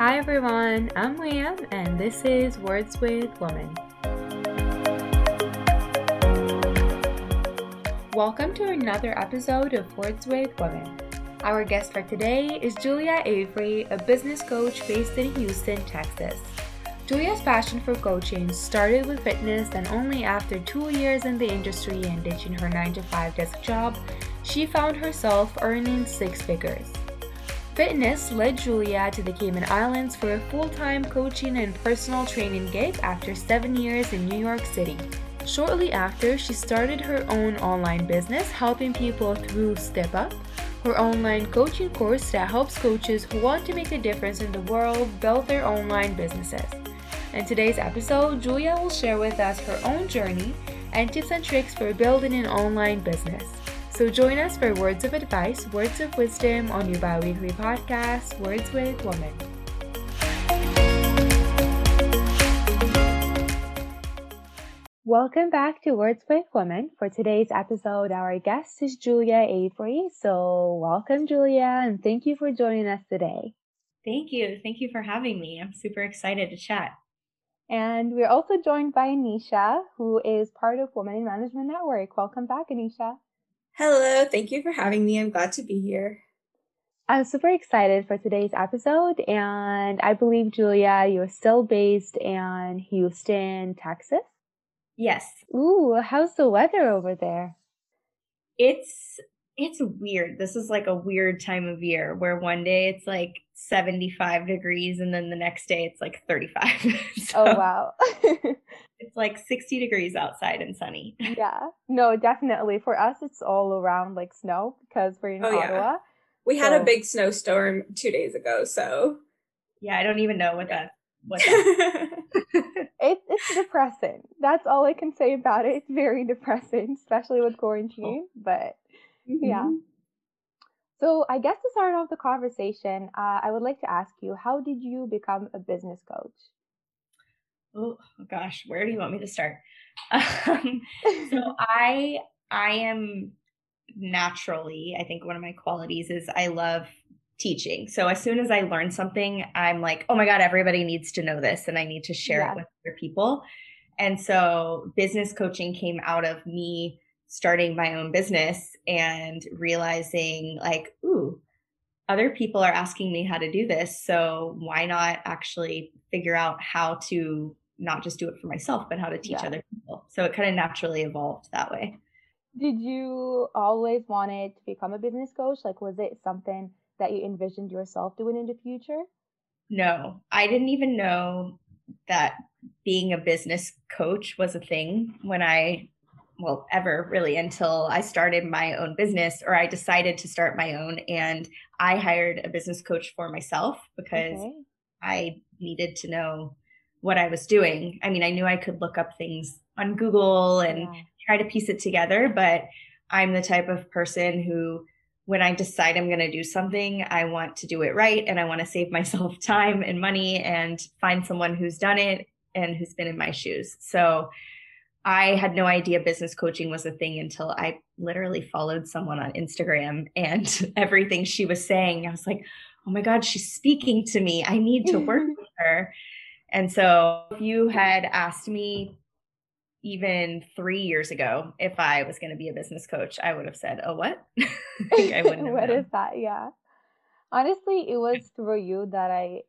Hi everyone, I'm Liam and this is Words with Women. Welcome to another episode of Words with Women. Our guest for today is Julia Avery, a business coach based in Houston, Texas. Julia's passion for coaching started with fitness, and only after two years in the industry and ditching her 9 to 5 desk job, she found herself earning six figures. Fitness led Julia to the Cayman Islands for a full time coaching and personal training gig after seven years in New York City. Shortly after, she started her own online business, helping people through Step Up, her online coaching course that helps coaches who want to make a difference in the world build their online businesses. In today's episode, Julia will share with us her own journey and tips and tricks for building an online business. So join us for words of advice, words of wisdom on your bi-weekly podcast, Words with Women. Welcome back to Words with Women. For today's episode, our guest is Julia Avery. So welcome, Julia, and thank you for joining us today. Thank you. Thank you for having me. I'm super excited to chat. And we're also joined by Anisha, who is part of Women in Management Network. Welcome back, Anisha. Hello. Thank you for having me. I'm glad to be here. I'm super excited for today's episode, and I believe, Julia, you're still based in Houston, Texas. Yes. Ooh, how's the weather over there? It's it's weird. This is like a weird time of year where one day it's like 75 degrees and then the next day it's like 35. so oh wow. it's like 60 degrees outside and sunny. Yeah. No, definitely. For us it's all around like snow because we're in oh, Ottawa. Yeah. We so. had a big snowstorm 2 days ago, so yeah, I don't even know what that what it, it's depressing. That's all I can say about it. It's very depressing, especially with quarantine. Oh. But mm-hmm. yeah. So I guess to start off the conversation, uh, I would like to ask you, how did you become a business coach? Oh gosh, where do you want me to start? Um, so I I am naturally, I think one of my qualities is I love teaching. So as soon as I learn something, I'm like, oh my God, everybody needs to know this and I need to share yeah. it with other people. And so business coaching came out of me starting my own business and realizing like, ooh, other people are asking me how to do this. So why not actually figure out how to not just do it for myself, but how to teach yeah. other people? So it kind of naturally evolved that way. Did you always wanted to become a business coach? Like, was it something that you envisioned yourself doing in the future? No, I didn't even know that being a business coach was a thing when I, well, ever really until I started my own business or I decided to start my own. And I hired a business coach for myself because okay. I needed to know what I was doing. I mean, I knew I could look up things on Google and yeah. try to piece it together, but I'm the type of person who when I decide I'm going to do something, I want to do it right and I want to save myself time and money and find someone who's done it and who's been in my shoes. So I had no idea business coaching was a thing until I literally followed someone on Instagram and everything she was saying, I was like, oh my God, she's speaking to me. I need to work with her. And so if you had asked me even three years ago, if I was going to be a business coach, I would have said, "Oh, what?" I wouldn't. what is that? Yeah. Honestly, it was through you that I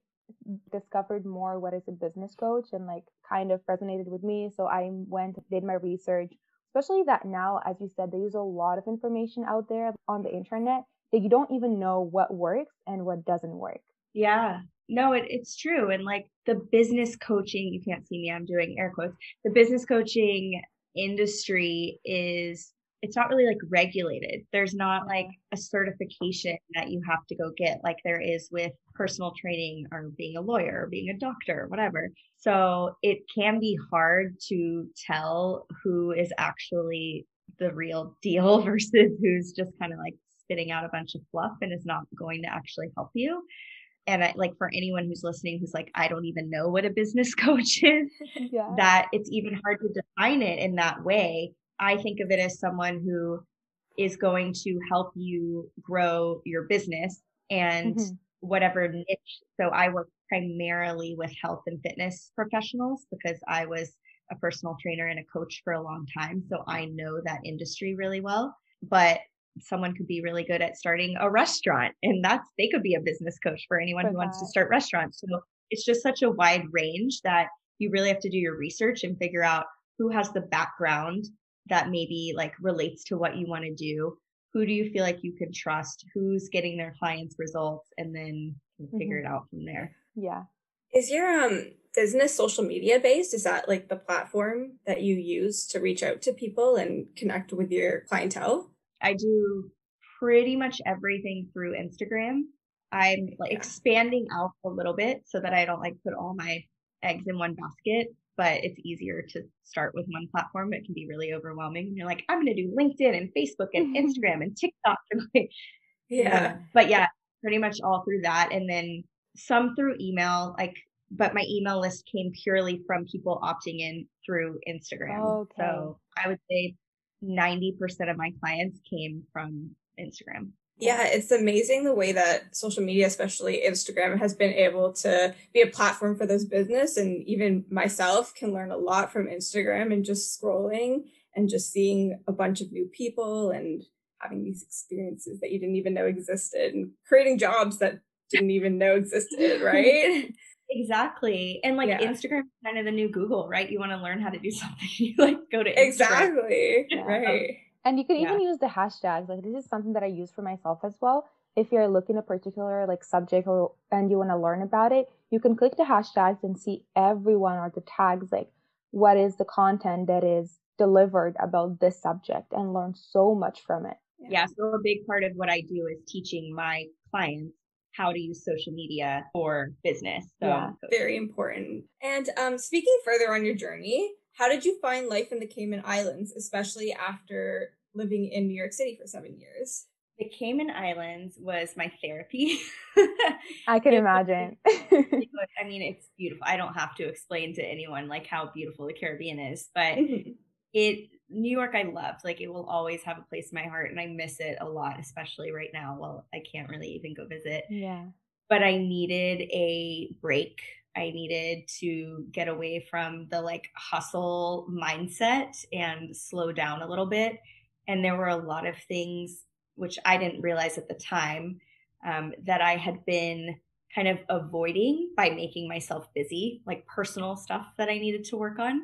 discovered more what is a business coach and like kind of resonated with me. So I went did my research, especially that now, as you said, there's a lot of information out there on the internet that you don't even know what works and what doesn't work. Yeah. No, it, it's true. And like the business coaching, you can't see me, I'm doing air quotes. The business coaching industry is it's not really like regulated. There's not like mm-hmm. a certification that you have to go get like there is with personal training or being a lawyer or being a doctor, or whatever. So it can be hard to tell who is actually the real deal versus who's just kind of like spitting out a bunch of fluff and is not going to actually help you and I, like for anyone who's listening who's like i don't even know what a business coach is yeah. that it's even hard to define it in that way i think of it as someone who is going to help you grow your business and mm-hmm. whatever niche. So I work primarily with health and fitness professionals because I was a personal trainer and a coach for a long time. So I know that industry really well. But someone could be really good at starting a restaurant and that's they could be a business coach for anyone for who that. wants to start restaurants. So it's just such a wide range that you really have to do your research and figure out who has the background that maybe like relates to what you want to do. Who do you feel like you can trust? Who's getting their clients results? And then figure mm-hmm. it out from there. Yeah. Is your um business social media based? Is that like the platform that you use to reach out to people and connect with your clientele i do pretty much everything through instagram i'm like expanding out a little bit so that i don't like put all my eggs in one basket but it's easier to start with one platform. It can be really overwhelming. And you're like, I'm going to do LinkedIn and Facebook and. Instagram and TikTok. And like, yeah. But yeah, pretty much all through that. And then some through email, like, but my email list came purely from people opting in through Instagram. Okay. So I would say 90% of my clients came from Instagram. Yeah, it's amazing the way that social media, especially Instagram, has been able to be a platform for this business. And even myself can learn a lot from Instagram and just scrolling and just seeing a bunch of new people and having these experiences that you didn't even know existed and creating jobs that didn't even know existed, right? Exactly. And like yeah. Instagram is kind of the new Google, right? You want to learn how to do something, you like go to Instagram. Exactly. Yeah. Right. And you can even yeah. use the hashtags. Like this is something that I use for myself as well. If you're looking a particular like subject or and you want to learn about it, you can click the hashtags and see everyone or the tags like what is the content that is delivered about this subject and learn so much from it. Yeah, so a big part of what I do is teaching my clients how to use social media for business. So yeah. very important. And um, speaking further on your journey, how did you find life in the Cayman Islands, especially after living in New York City for seven years? The Cayman Islands was my therapy. I can imagine. I mean, it's beautiful. I don't have to explain to anyone like how beautiful the Caribbean is, but mm-hmm. it New York I loved. Like it will always have a place in my heart and I miss it a lot, especially right now. Well, I can't really even go visit. Yeah. But I needed a break I needed to get away from the like hustle mindset and slow down a little bit. And there were a lot of things which I didn't realize at the time um, that I had been kind of avoiding by making myself busy, like personal stuff that I needed to work on.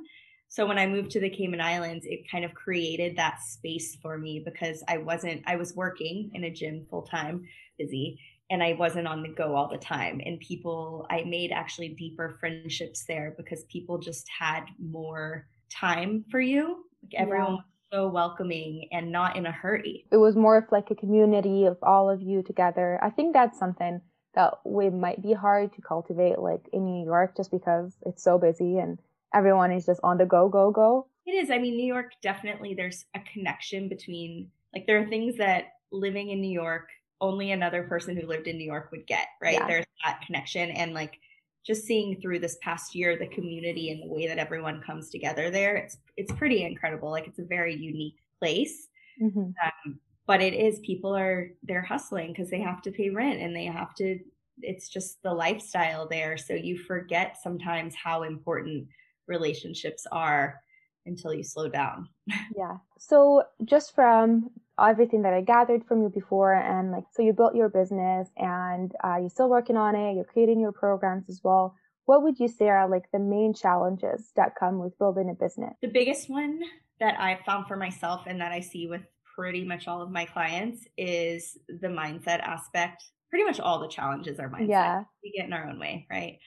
So when I moved to the Cayman Islands, it kind of created that space for me because I wasn't, I was working in a gym full time, busy, and I wasn't on the go all the time. And people, I made actually deeper friendships there because people just had more time for you. Like everyone yeah. was so welcoming and not in a hurry. It was more of like a community of all of you together. I think that's something that we might be hard to cultivate like in New York just because it's so busy and everyone is just on the go, go, go. It is. I mean, New York definitely there's a connection between like there are things that living in New York only another person who lived in New York would get, right? Yeah. There's that connection and like just seeing through this past year the community and the way that everyone comes together there it's it's pretty incredible like it's a very unique place mm-hmm. um, but it is people are they're hustling because they have to pay rent and they have to it's just the lifestyle there so you forget sometimes how important relationships are until you slow down yeah so just from everything that I gathered from you before. And like, so you built your business and uh, you're still working on it. You're creating your programs as well. What would you say are like the main challenges that come with building a business? The biggest one that I've found for myself and that I see with pretty much all of my clients is the mindset aspect. Pretty much all the challenges are mindset. Yeah. We get in our own way, right?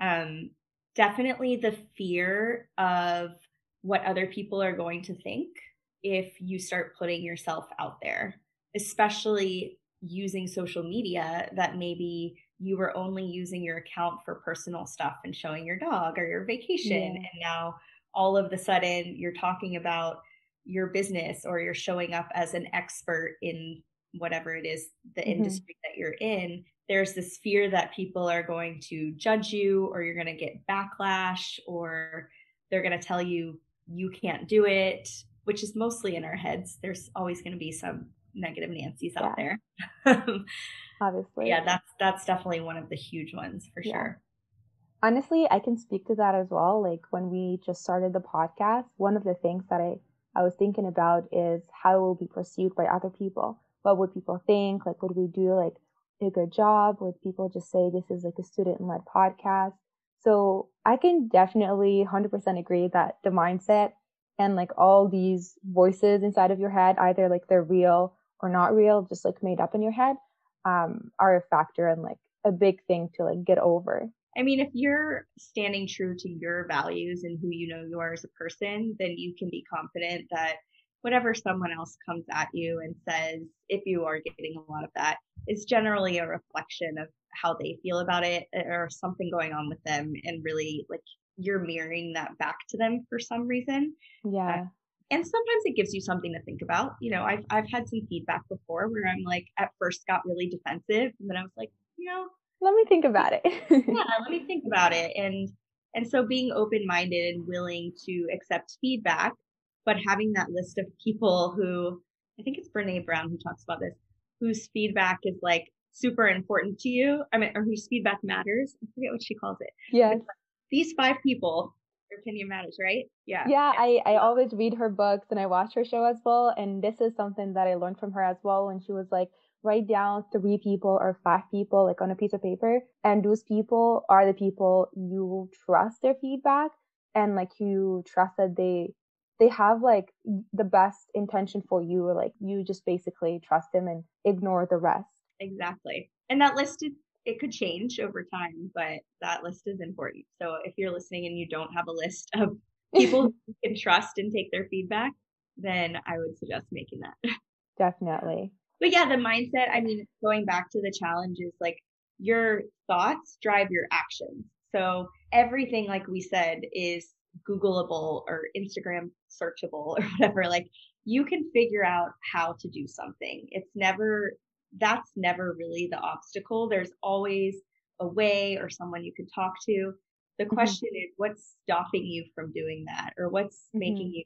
Um, definitely the fear of what other people are going to think if you start putting yourself out there, especially using social media that maybe you were only using your account for personal stuff and showing your dog or your vacation. Yeah. And now all of the sudden you're talking about your business or you're showing up as an expert in whatever it is, the mm-hmm. industry that you're in. There's this fear that people are going to judge you or you're going to get backlash or they're going to tell you you can't do it which is mostly in our heads. There's always going to be some negative Nancy's out Yeah. there. Obviously. yeah, that's that's definitely one of the huge ones for Yeah. sure. honestly i can speak to that as well like when we just started the podcast one of the things that i i was thinking about is how it will be perceived by other people what would people think like would we do like a good job would people just say this is like a student-led podcast. So i can definitely 100% agree that the mindset and like all these voices inside of your head either like they're real or not real just like made up in your head um are a factor and like a big thing to like get over. I mean, if you're standing true to your values and who you know you are as a person, then you can be confident that whatever someone else comes at you and says, if you are getting a lot of that, is generally a reflection of how they feel about it eh, or something going on with them. And really, like, you're mirroring that back to them for some reason. yeah And sometimes it gives you something to think about. You know, I've, I've had some feedback before where I'm like, at first got really defensive. And then I was like, you know, let me think about it yeah let me think about it and and so being open-minded and willing to accept feedback but having that list of people who i think it's brene brown who talks about this whose feedback is like super important to you i mean or whose feedback matters i forget what she calls it. Yes these five people their opinion matters right? Yeah yeah. I i always read her books and i watch her show as well and this is something that i learned from her as well when she was like write down three people or five people like on a piece of paper and those people are the people you trust their feedback and like you trust that they they have like the best intention for you like you just basically trust them and ignore the rest. Exactly. And that list is it could change over time but that list is important. So if you're listening and you don't have a list of people you can trust and take their feedback then i would suggest making that. Definitely. But yeah the mindset i mean going back to the challenges like your thoughts drive your actions. So everything like we said is googleable or instagram searchable or whatever like you can figure out how to do something it's never that's never really the obstacle there's always a way or someone you can talk to the question mm-hmm. is what's stopping you from doing that or what's mm-hmm. making you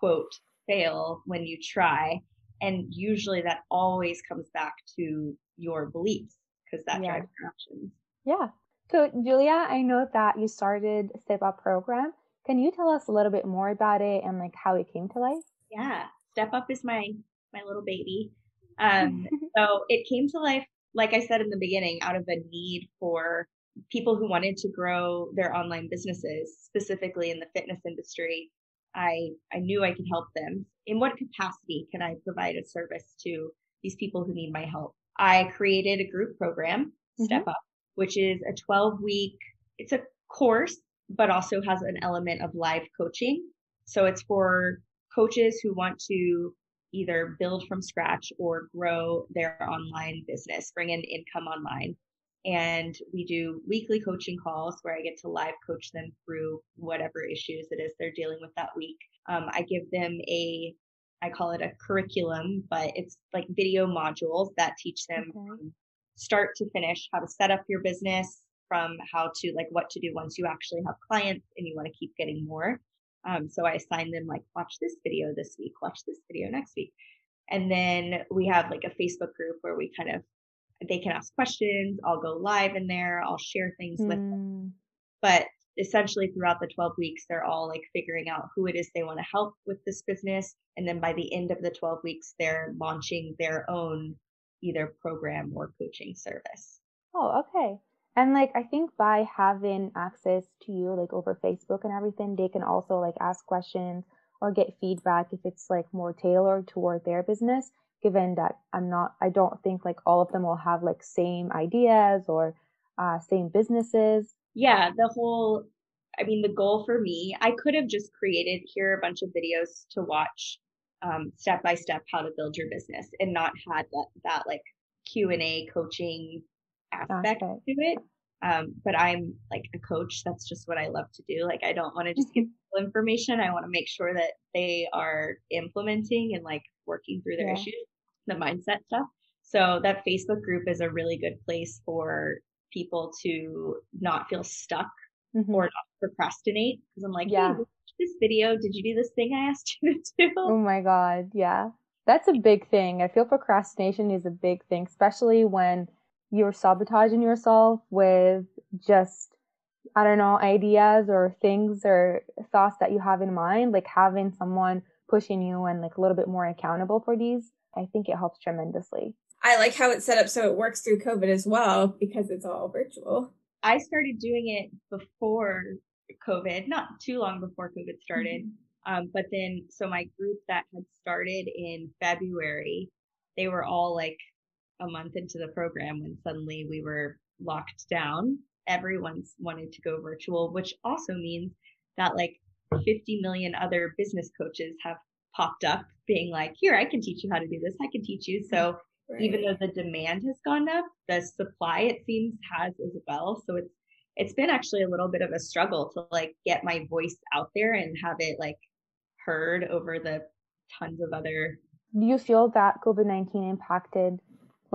quote fail when you try and usually that always comes back to your beliefs because that yeah. drives your actions. Yeah. So Julia, I know that you started Step Up program. Can you tell us a little bit more about it and like how it came to life? Yeah. Step Up is my my little baby. Um so it came to life like I said in the beginning out of a need for people who wanted to grow their online businesses, specifically in the fitness industry. I I knew I could help them. In what capacity can I provide a service to these people who need my help? I created a group program, Step mm-hmm. Up, which is a 12 week, it's a course, but also has an element of live coaching. So it's for coaches who want to either build from scratch or grow their online business, bring in income online. And we do weekly coaching calls where I get to live coach them through whatever issues it is they're dealing with that week. Um, I give them a I call it a curriculum, but it's like video modules that teach them okay. start to finish how to set up your business, from how to like what to do once you actually have clients and you want to keep getting more. Um, so I assign them like watch this video this week, watch this video next week, and then we have like a Facebook group where we kind of they can ask questions. I'll go live in there. I'll share things mm. with them. Hmm. But essentially throughout the 12 weeks they're all like figuring out who it is they want to help with this business and then by the end of the 12 weeks they're launching their own either program or coaching service oh okay and like i think by having access to you like over facebook and everything they can also like ask questions or get feedback if it's like more tailored toward their business given that i'm not i don't think like all of them will have like same ideas or uh, same businesses. Yeah, the whole, I mean, the goal for me, I could have just created here a bunch of videos to watch um, step by step how to build your business and not had that, that like Q and A coaching aspect to it. Um, but I'm like a coach. That's just what I love to do. Like, I don't want to just give people information. I want to make sure that they are implementing and like working through their yeah. issues, the mindset stuff. So that Facebook group is a really good place for people to not feel stuck mm-hmm. or not procrastinate because I'm like, yeah. Hey, this video, did you do this thing I asked you to do? Oh my god, yeah. That's a big thing. I feel procrastination is a big thing, especially when you're sabotaging yourself with just I don't know, ideas or things or thoughts that you have in mind, like having someone pushing you and like a little bit more accountable for these, I think it helps tremendously. I like how it's set up so it works through COVID as well because it's all virtual. I started doing it before COVID, not too long before COVID started. Mm-hmm. Um, but then, so my group that had started in February, they were all like a month into the program when suddenly we were locked down everyone's wanted to go virtual, which also means that like 50 million other business coaches have popped up being like, here, I can teach you how to do this. I can teach you. So right. even though the demand has gone up, the supply it seems has as well. So it's, it's been actually a little bit of a struggle to like get my voice out there and have it like heard over the tons of other. Do you feel that COVID 19 impacted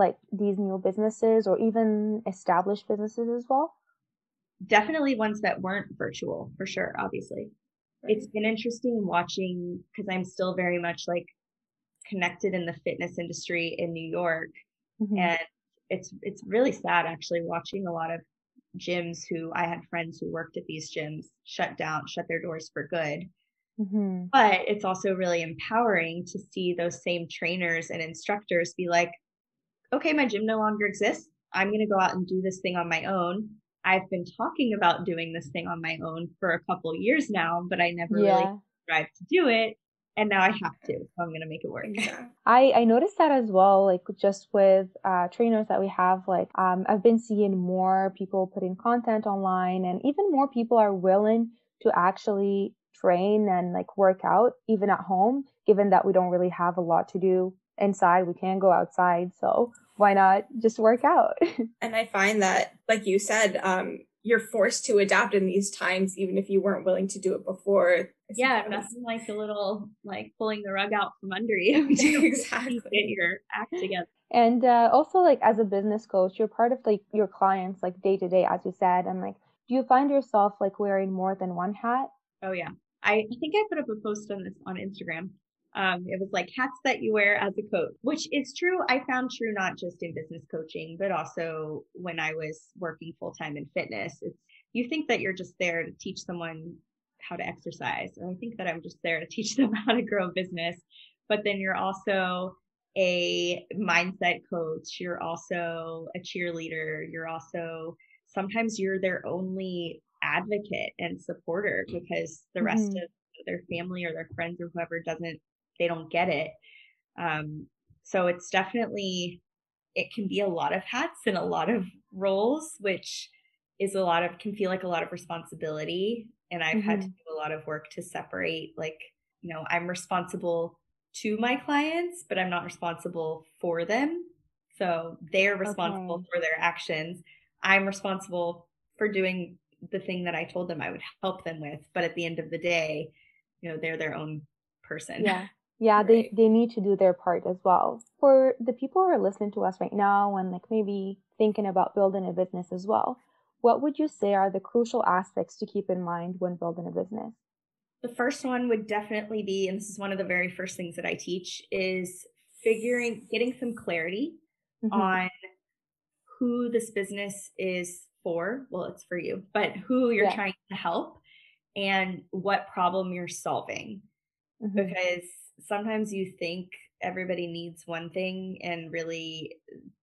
like these new businesses or even established businesses as well? definitely ones that weren't virtual for sure, obviously. Right. It's been interesting watching because I'm still very much like connected in the fitness industry in New York. Mm-hmm. And it's it's really sad actually watching a lot of gyms who I had friends who worked at these gyms shut down, shut their doors for good. Mm-hmm. But it's also really empowering to see those same trainers and instructors be like, okay, my gym no longer exists. I'm going to go out and do this thing on my own. I've been talking about doing this thing on my own for a couple years now, but I never yeah. really tried to do it. And now I have to, so I'm going to make it work. I, I noticed that as well, like just with uh, trainers that we have, like um, I've been seeing more people putting content online and even more people are willing to actually train and like work out even at home, given that we don't really have a lot to do inside. We can't go outside. So why not just work out? and I find that, like you said, um, you're forced to adapt in these times, even if you weren't willing to do it before. Yeah, that's like a little like pulling the rug out from under you. exactly. Get your act together. And uh, also, like as a business coach, you're part of like your clients, like day to day, as you said. And like, do you find yourself like wearing more than one hat? Oh yeah, I, I think I put up a post on this on Instagram um, it was like hats that you wear as a coach, which is true. I found true not just in business coaching, but also when I was working full time in fitness. It's you think that you're just there to teach someone how to exercise, or I think that I'm just there to teach them how to grow a business. But then you're also a mindset coach. You're also a cheerleader. You're also sometimes you're their only advocate and supporter because the rest mm-hmm. of their family or their friends or whoever doesn't they don't get it. Um, so it's definitely it can be a lot of hats and a lot of roles, which is a lot of can feel like a lot of responsibility. And I've mm-hmm. had to mm-hmm. do a lot of work to separate like, you know, I'm responsible to my clients, but I'm not responsible for them. So they're responsible okay. for their actions. I'm responsible for doing the thing that I told them I would help them with. But at the end of the day, you know, they're their own person. Yeah. Yeah right. they they need to do their part as well for the people who are listening to us right now and like maybe thinking about building a business as well what would you say are the crucial aspects to keep in mind when building a business the first one would definitely be and this is one of the very first things that i teach is figuring getting some clarity mm-hmm. on who this business is for well it's for you but who you're yeah. trying to help and what problem you're solving mm-hmm. because sometimes you think everybody needs one thing and really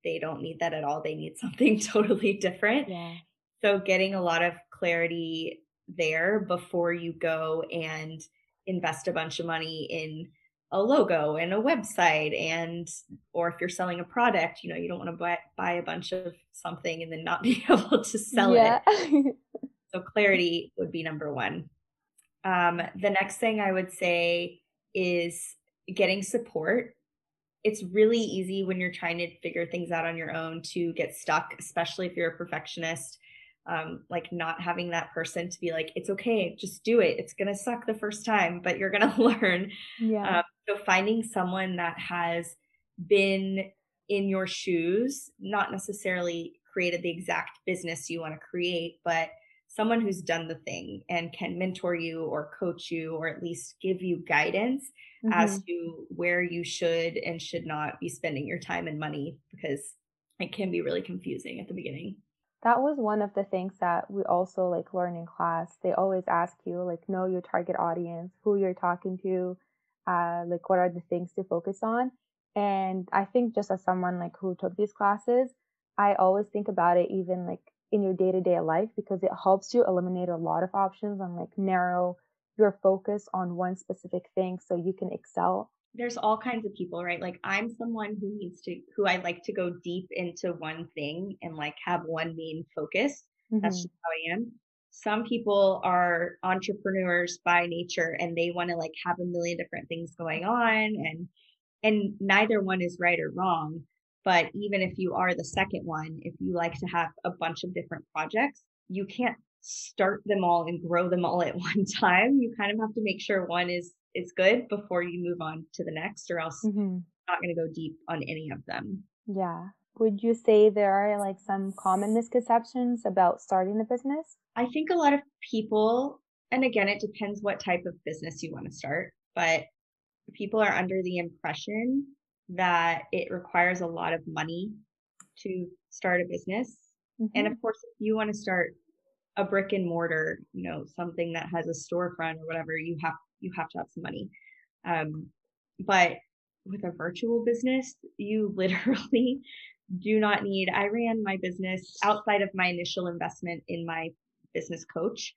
they don't need that at all. They need something totally different. Yeah. So getting a lot of clarity there before you go and invest a bunch of money in a logo and a website and or if you're selling a product you know you don't want to buy, buy a bunch of something and then not be able to sell yeah. it so clarity would be number one um, the next thing i would say is getting support. It's really easy when you're trying to figure things out on your own to get stuck, especially if you're a perfectionist. Um, like not having that person to be like, it's okay, just do it. It's gonna suck the first time, but you're gonna learn. Yeah. Um, so finding someone that has been in your shoes, not necessarily created the exact business you want to create, but someone who's done the thing and can mentor you or coach you or at least give you guidance mm-hmm. as to where you should and should not be spending your time and money because it can be really confusing at the beginning. That was one of the things that we also like learn in class. They always ask you like know your target audience, who you're talking to, uh, like what are the things to focus on. And I think just as someone like who took these classes, I always think about it even like in your day to day life because it helps you eliminate a lot of options and like narrow your focus on one specific thing so you can excel. There's all kinds of people, right? Like I'm someone who needs to, who I like to go deep into one thing and like have one main focus. Mm-hmm. That's just how I am. Some people are entrepreneurs by nature and they want to like have a million different things going on and, and neither one is right or wrong but even if you are the second one, if you like to have a bunch of different projects, you can't start them all and grow them all at one time. You kind of have to make sure one is is good before you move on to the next or else mm-hmm. not going to go deep on any of them. Yeah. Would you say there are like some common misconceptions about starting a business? I think a lot of people and again it depends what type of business you want to start, but people are under the impression that it requires a lot of money to start a business. Mm-hmm. And of course, if you want to start a brick and mortar, you know, something that has a storefront or whatever, you have you have to have some money. Um, but with a virtual business, you literally do not need. I ran my business outside of my initial investment in my business coach.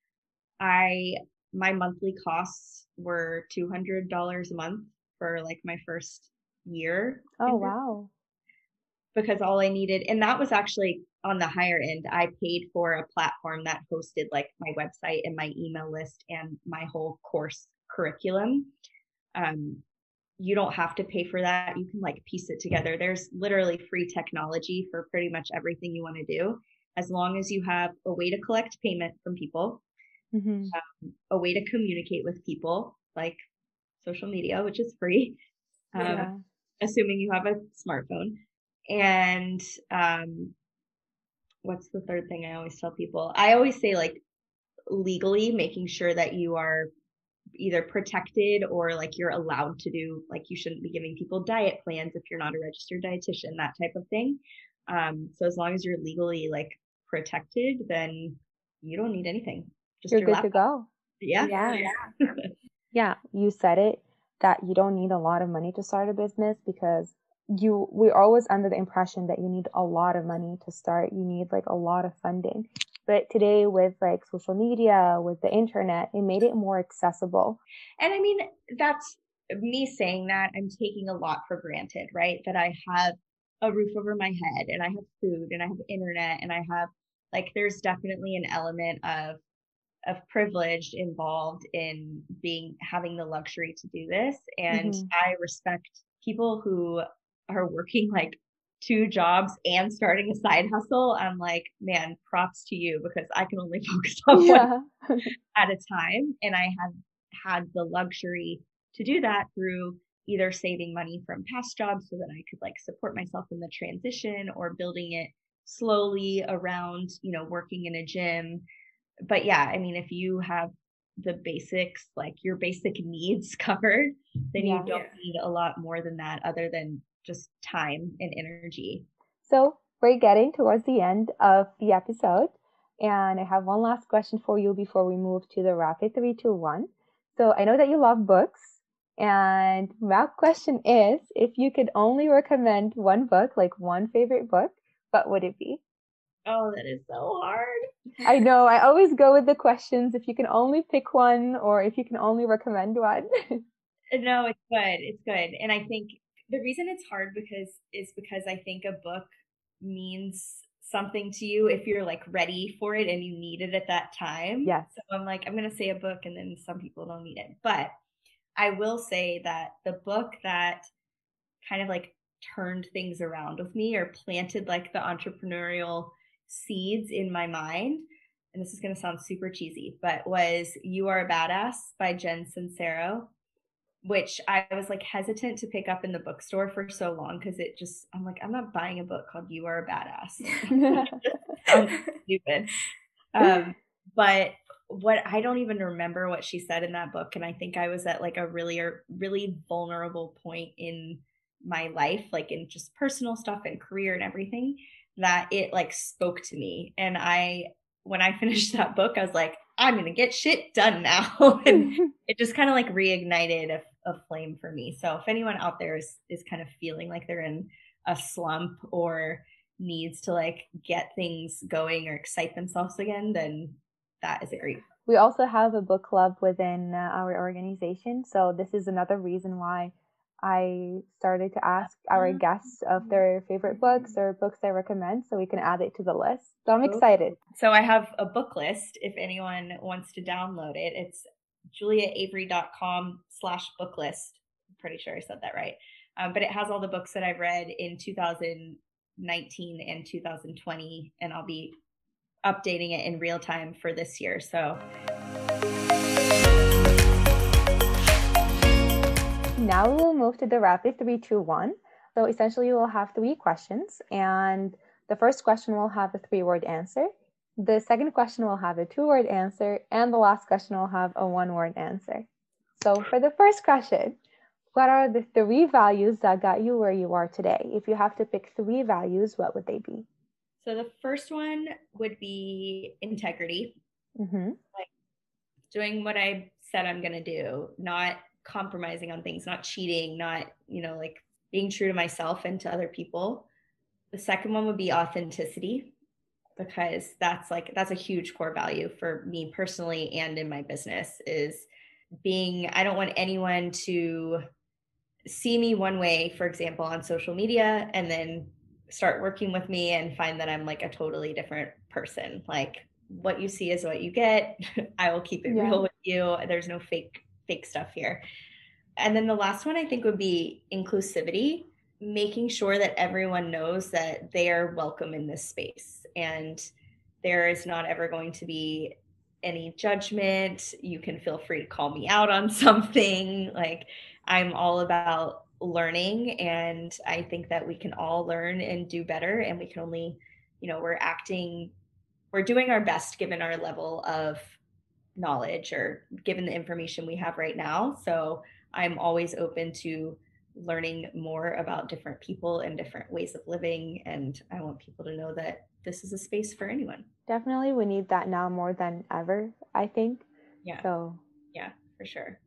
I my monthly costs were two hundred dollars a month for like my first year. Oh, wow. Because all I needed, and that was actually on the higher end, I paid for a platform that hosted like my website and my email list and my whole course curriculum. Um, you don't have to pay for that. You can like piece it together. There's literally free technology for pretty much everything you want to do, as long as you have a way to collect payment from people, mm-hmm. um, a way to communicate with people, like social media, which is free. Um, yeah assuming you have a smartphone. And um, what's the third thing I always tell people? I always say like legally making sure that you are either protected or like you're allowed to do like you shouldn't be giving people diet plans if you're not a registered dietitian that type of thing um so as long as you're legally like protected then you don't need anything just you're good laptop. to go yeah yeah yeah. yeah you said it that you don't need a lot of money to start a business because you we're always under the impression that you need a lot of money to start. You need like a lot of funding. But today with like social media with the internet it made it more accessible. And i mean that's me saying that i'm taking a lot for granted right? That i have a roof over my head and i have food and i have internet and i have like there's definitely an element of of privilege involved in being having the luxury to do this and mm-hmm. i respect people who are working like two jobs and starting a side hustle i'm like man props to you because i can only focus on yeah. one at a time and i have had the luxury to do that through either saving money from past jobs so that i could like support myself in the transition or building it slowly around you know working in a gym but yeah, I mean, if you have the basics, like your basic needs covered, then yeah. you don't need a lot more than that other than just time and energy. So we're getting towards the end of the episode. And I have one last question for you before we move to the rapid three, two, one. So I know that you love books. And my question is if you could only recommend one book, like one favorite book, what would it be? Oh, that is so hard. I know. I always go with the questions if you can only pick one or if you can only recommend one. Uh, no, it's good. It's good. And I think the reason it's hard because is because I think a book means something to you if you're like ready for it and you need it at that time. Yes. So I'm like, I'm going to say a book and then some people don't need it. But I will say that the book that kind of like turned things around with me or planted like the entrepreneurial seeds in my mind, and this is going to sound super cheesy, but was You Are a Badass by Jen Sincero, which I was like hesitant to pick up in the bookstore for so long because it just, I'm like, I'm not buying a book called You Are a Badass. stupid. Um, but what I don't even remember what she said in that book. And I think I was at like a really, really vulnerable point in my life, like in just personal stuff and career and everything, that it like spoke to me. And I, when I finished that book, I was like, I'm going to get shit done now. and it just kind of like reignited a, a flame for me. So if anyone out there is, is kind of feeling like they're in a slump or needs to like get things going or excite themselves again, then that is a great. We also have a book club within our organization. So this is another reason why I started to ask our mm-hmm. guests of their favorite books or books they recommend so we can add it to the list. So I'm excited. So I have a book list if anyone wants to download it. It's juliaavery.com slash book list. I'm pretty sure I said that right. Um, but it has all the books that I've read in 2019 and 2020, and I'll be updating it in real time for this year. So now we'll move to the rapid three, two, one. So essentially, you will have three questions, and the first question will have a three word answer. The second question will have a two word answer, and the last question will have a one word answer. So, for the first question, what are the three values that got you where you are today? If you have to pick three values, what would they be? So, the first one would be integrity, mm-hmm. like doing what I said I'm going to do, not compromising on things, not cheating, not, you know, like being true to myself and to other people. The second one would be authenticity because that's like that's a huge core value for me personally and in my business is being I don't want anyone to see me one way for example on social media and then start working with me and find that I'm like a totally different person like what you see is what you get I will keep it yeah. real with you there's no fake fake stuff here. And then the last one I think would be inclusivity, making sure that everyone knows that they are welcome in this space and there is not ever going to be any judgment. You can feel free to call me out on something. Like I'm all about learning and I think that we can all learn and do better and we can only, you know, we're acting we're doing our best given our level of knowledge or given the information we have right now. So I'm always open to learning more about different people and different ways of living. And I want people to know that this is a space for anyone. Definitely. We need that now more than ever, I think. Yeah. So, yeah, for sure.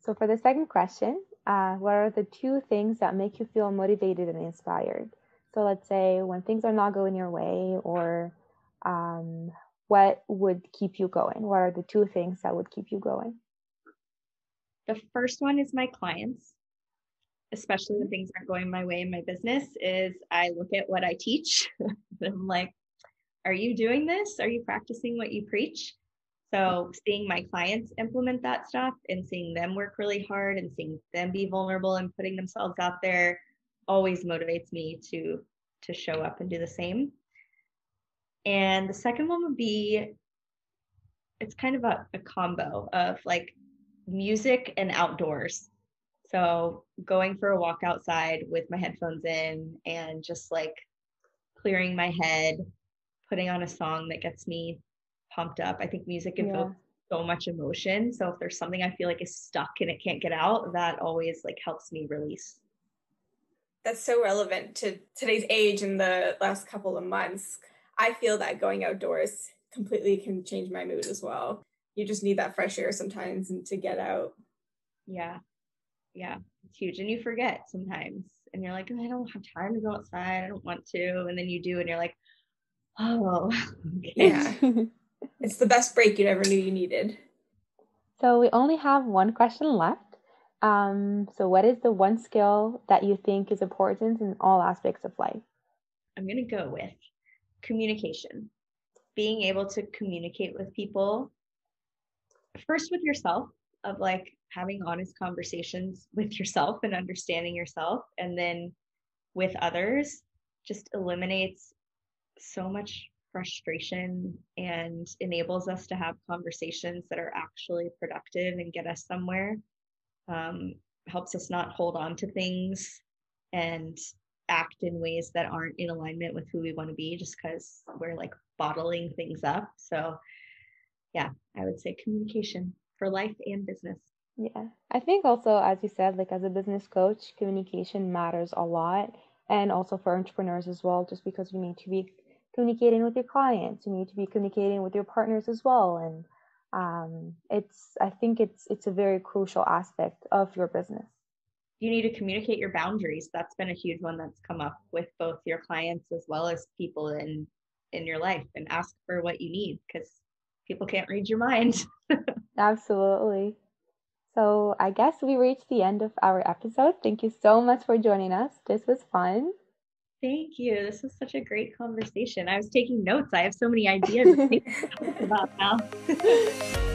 So, for the second question, uh, what are the two things that make you feel motivated and inspired? So, let's say when things are not going your way or um, what would keep you going? What are the two things that would keep you going? The first one is my clients, especially when things aren't going my way in my business, is I look at what I teach. I'm like, are you doing this? Are you practicing what you preach? So seeing my clients implement that stuff and seeing them work really hard and seeing them be vulnerable and putting themselves out there always motivates me to to show up and do the same. And the second one would be it's kind of a, a combo of like music and outdoors. So going for a walk outside with my headphones in and just like clearing my head, putting on a song that gets me pumped up. I think music evokes yeah. so much emotion. So if there's something I feel like is stuck and it can't get out, that always like helps me release. That's so relevant to today's age in the last couple of months I feel that going outdoors completely can change my mood as well. You just need that fresh air sometimes and to get out. Yeah. Yeah. It's huge. And you forget sometimes. And you're like, I don't have time to go outside. I don't want to. And then you do, and you're like, oh, okay. yeah. it's the best break you never knew you needed. So we only have one question left. Um, so, what is the one skill that you think is important in all aspects of life? I'm going to go with communication, being able to communicate with people, first with yourself, of like having honest conversations with yourself and understanding yourself, and then with others, just eliminates so much frustration and enables us to have conversations that are actually productive and get us somewhere. Um, helps us not hold on to things and act in ways that aren't in alignment with who we want to be just because we're like bottling things up. So yeah, I would say communication for life and business. Yeah. I think also, as you said, like as a business coach, communication matters a lot. And also for entrepreneurs as well, just because you need to be communicating with your clients, you need to be communicating with your partners as well. And um, it's, I think it's, it's a very crucial aspect of your business. You need to communicate your boundaries. That's been a huge one that's come up with both your clients as well as people in in your life and ask for what you need because people can't read your mind. Absolutely. So I guess we reached the end of our episode. Thank you so much for joining us. This was fun. Thank you. This was such a great conversation. I was taking notes. I have so many ideas about now.